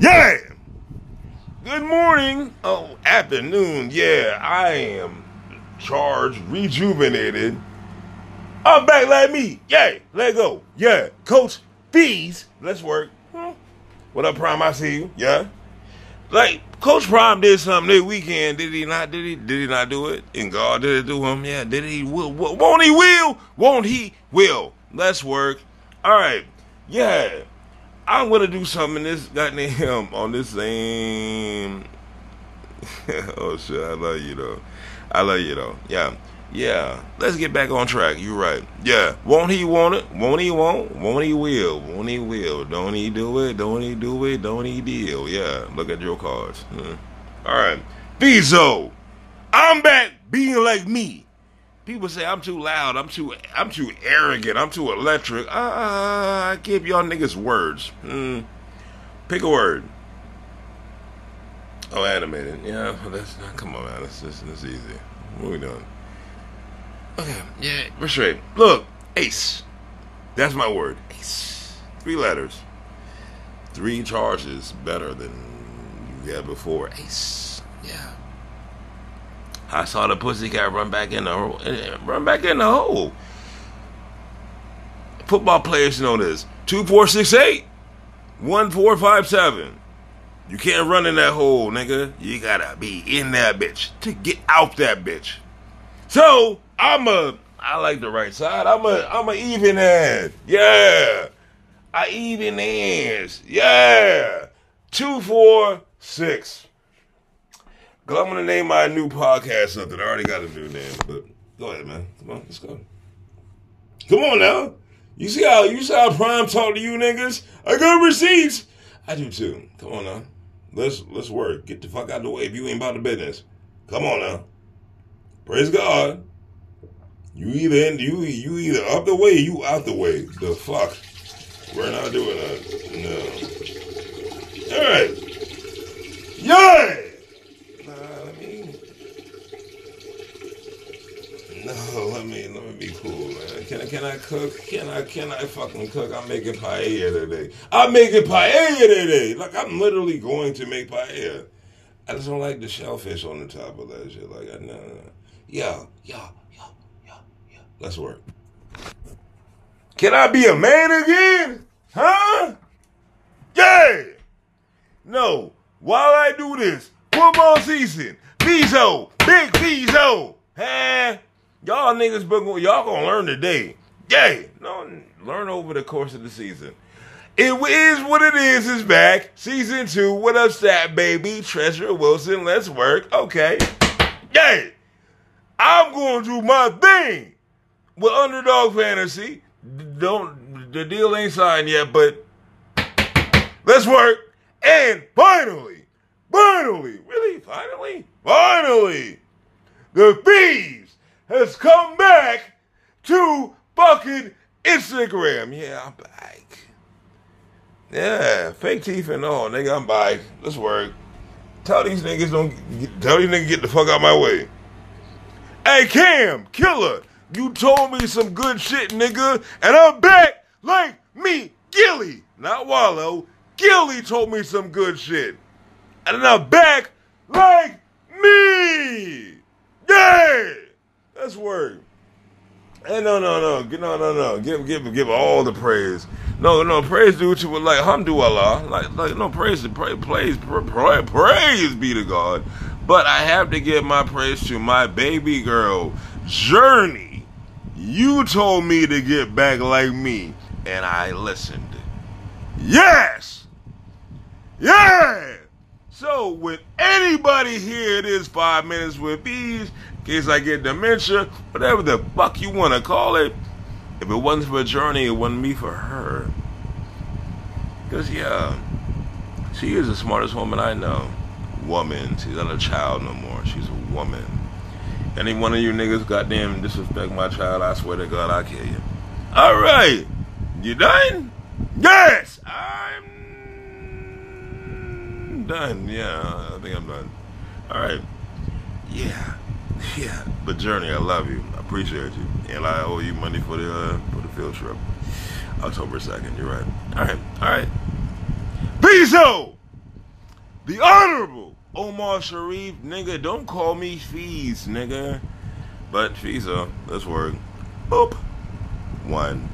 Yeah. Good morning. Oh, afternoon. Yeah, I am charged, rejuvenated. I'm back like me. Yeah, let go. Yeah, Coach Fees. Let's work. Hmm. What up, Prime? I see you. Yeah. Like Coach Prime did something this weekend. Did he not? Did he? Did he not do it? And God did it to him. Yeah. Did he? Will? Won't he? Will? Won't he? Will? Let's work. All right. Yeah. I'm gonna do something in this goddamn on this same. oh shit! I love you though. I love you though. Yeah, yeah. Let's get back on track. You're right. Yeah. Won't he want it? Won't he won't? Won't he will? Won't he will? Don't he do it? Don't he do it? Don't he deal? Yeah. Look at your cards. Hmm. All right. Bezo, I'm back being like me. People say I'm too loud, I'm too I'm too arrogant, I'm too electric. Uh, I give y'all niggas words. Mm. Pick a word. Oh, animated. Yeah, that's not. come on, man. That's just that's easy. What are we doing? Okay, yeah, we're straight. Look, ace. That's my word. Ace. Three letters. Three charges better than you had before. Ace. Yeah. I saw the pussycat run back in the. Run back in the hole. Football players know this. Two four six eight, one four five seven. You can't run in that hole, nigga. You gotta be in that bitch to get out that bitch. So I'm a. I like the right side. I'm a. I'm a even hand. Yeah. I even hands. Yeah. Two four six. Cause I'm gonna name my new podcast something. I already got a new name, but go ahead, man. Come on, let's go. Come on now. You see how you see how Prime talk to you niggas? I got receipts. I do too. Come on now. Let's let's work. Get the fuck out of the way if you ain't about the business. Come on now. Praise God. You either in you you either up the way, you out the way. The fuck. We're not doing that. No. All right. Yay! No, let me let me be cool, man. Can I I cook? Can I can I fucking cook? I'm making paella today. I'm making paella today. Like I'm literally going to make paella. I just don't like the shellfish on the top of that shit. Like no, no, no. Yeah, yeah, yeah, yeah, yeah. Let's work. Can I be a man again? Huh? Yeah. No. While I do this, football season, Bezo, big Bezo. Hey, Y'all niggas, y'all gonna learn today. Yay! No, learn over the course of the season. It is what it is. Is back. Season two. What up, stat baby? Treasure Wilson. Let's work. Okay. Yay! I'm going to do my thing with Underdog Fantasy. Don't the deal ain't signed yet, but let's work. And finally, finally, really, finally, finally, the fees has come back to fucking Instagram. Yeah, I'm back. Yeah, fake teeth and all, nigga. I'm back. Let's work. Tell these niggas don't. Tell these niggas get the fuck out my way. Hey Cam, killer, you told me some good shit, nigga, and I'm back like me, Gillie, not Wallo. Gillie told me some good shit, and I'm back like me. Yeah. That's word. Hey, no, no, no, no, no, no. Give, give, give all the praise. No, no, praise do what you would like. Alhamdulillah. Like, like, no, praise, praise, praise, praise, praise be to God. But I have to give my praise to my baby girl, Journey. You told me to get back like me, and I listened. Yes! Yeah! So, with anybody here, it is five minutes with in case I get dementia, whatever the fuck you want to call it. If it wasn't for a journey, it wasn't me for her. Because, yeah, she is the smartest woman I know. Woman. She's not a child no more. She's a woman. Any one of you niggas goddamn disrespect my child, I swear to God, I'll kill you. All right. You done? Yes! I'm done. Yeah, I think I'm done. All right. Yeah. Yeah, but Journey, I love you. I appreciate you, and I owe you money for the uh, for the field trip, October second. You're right. All right, all right. Out. The Honorable Omar Sharif, nigga. Don't call me Fees, nigga. But Fiza, let's work. Boop. One.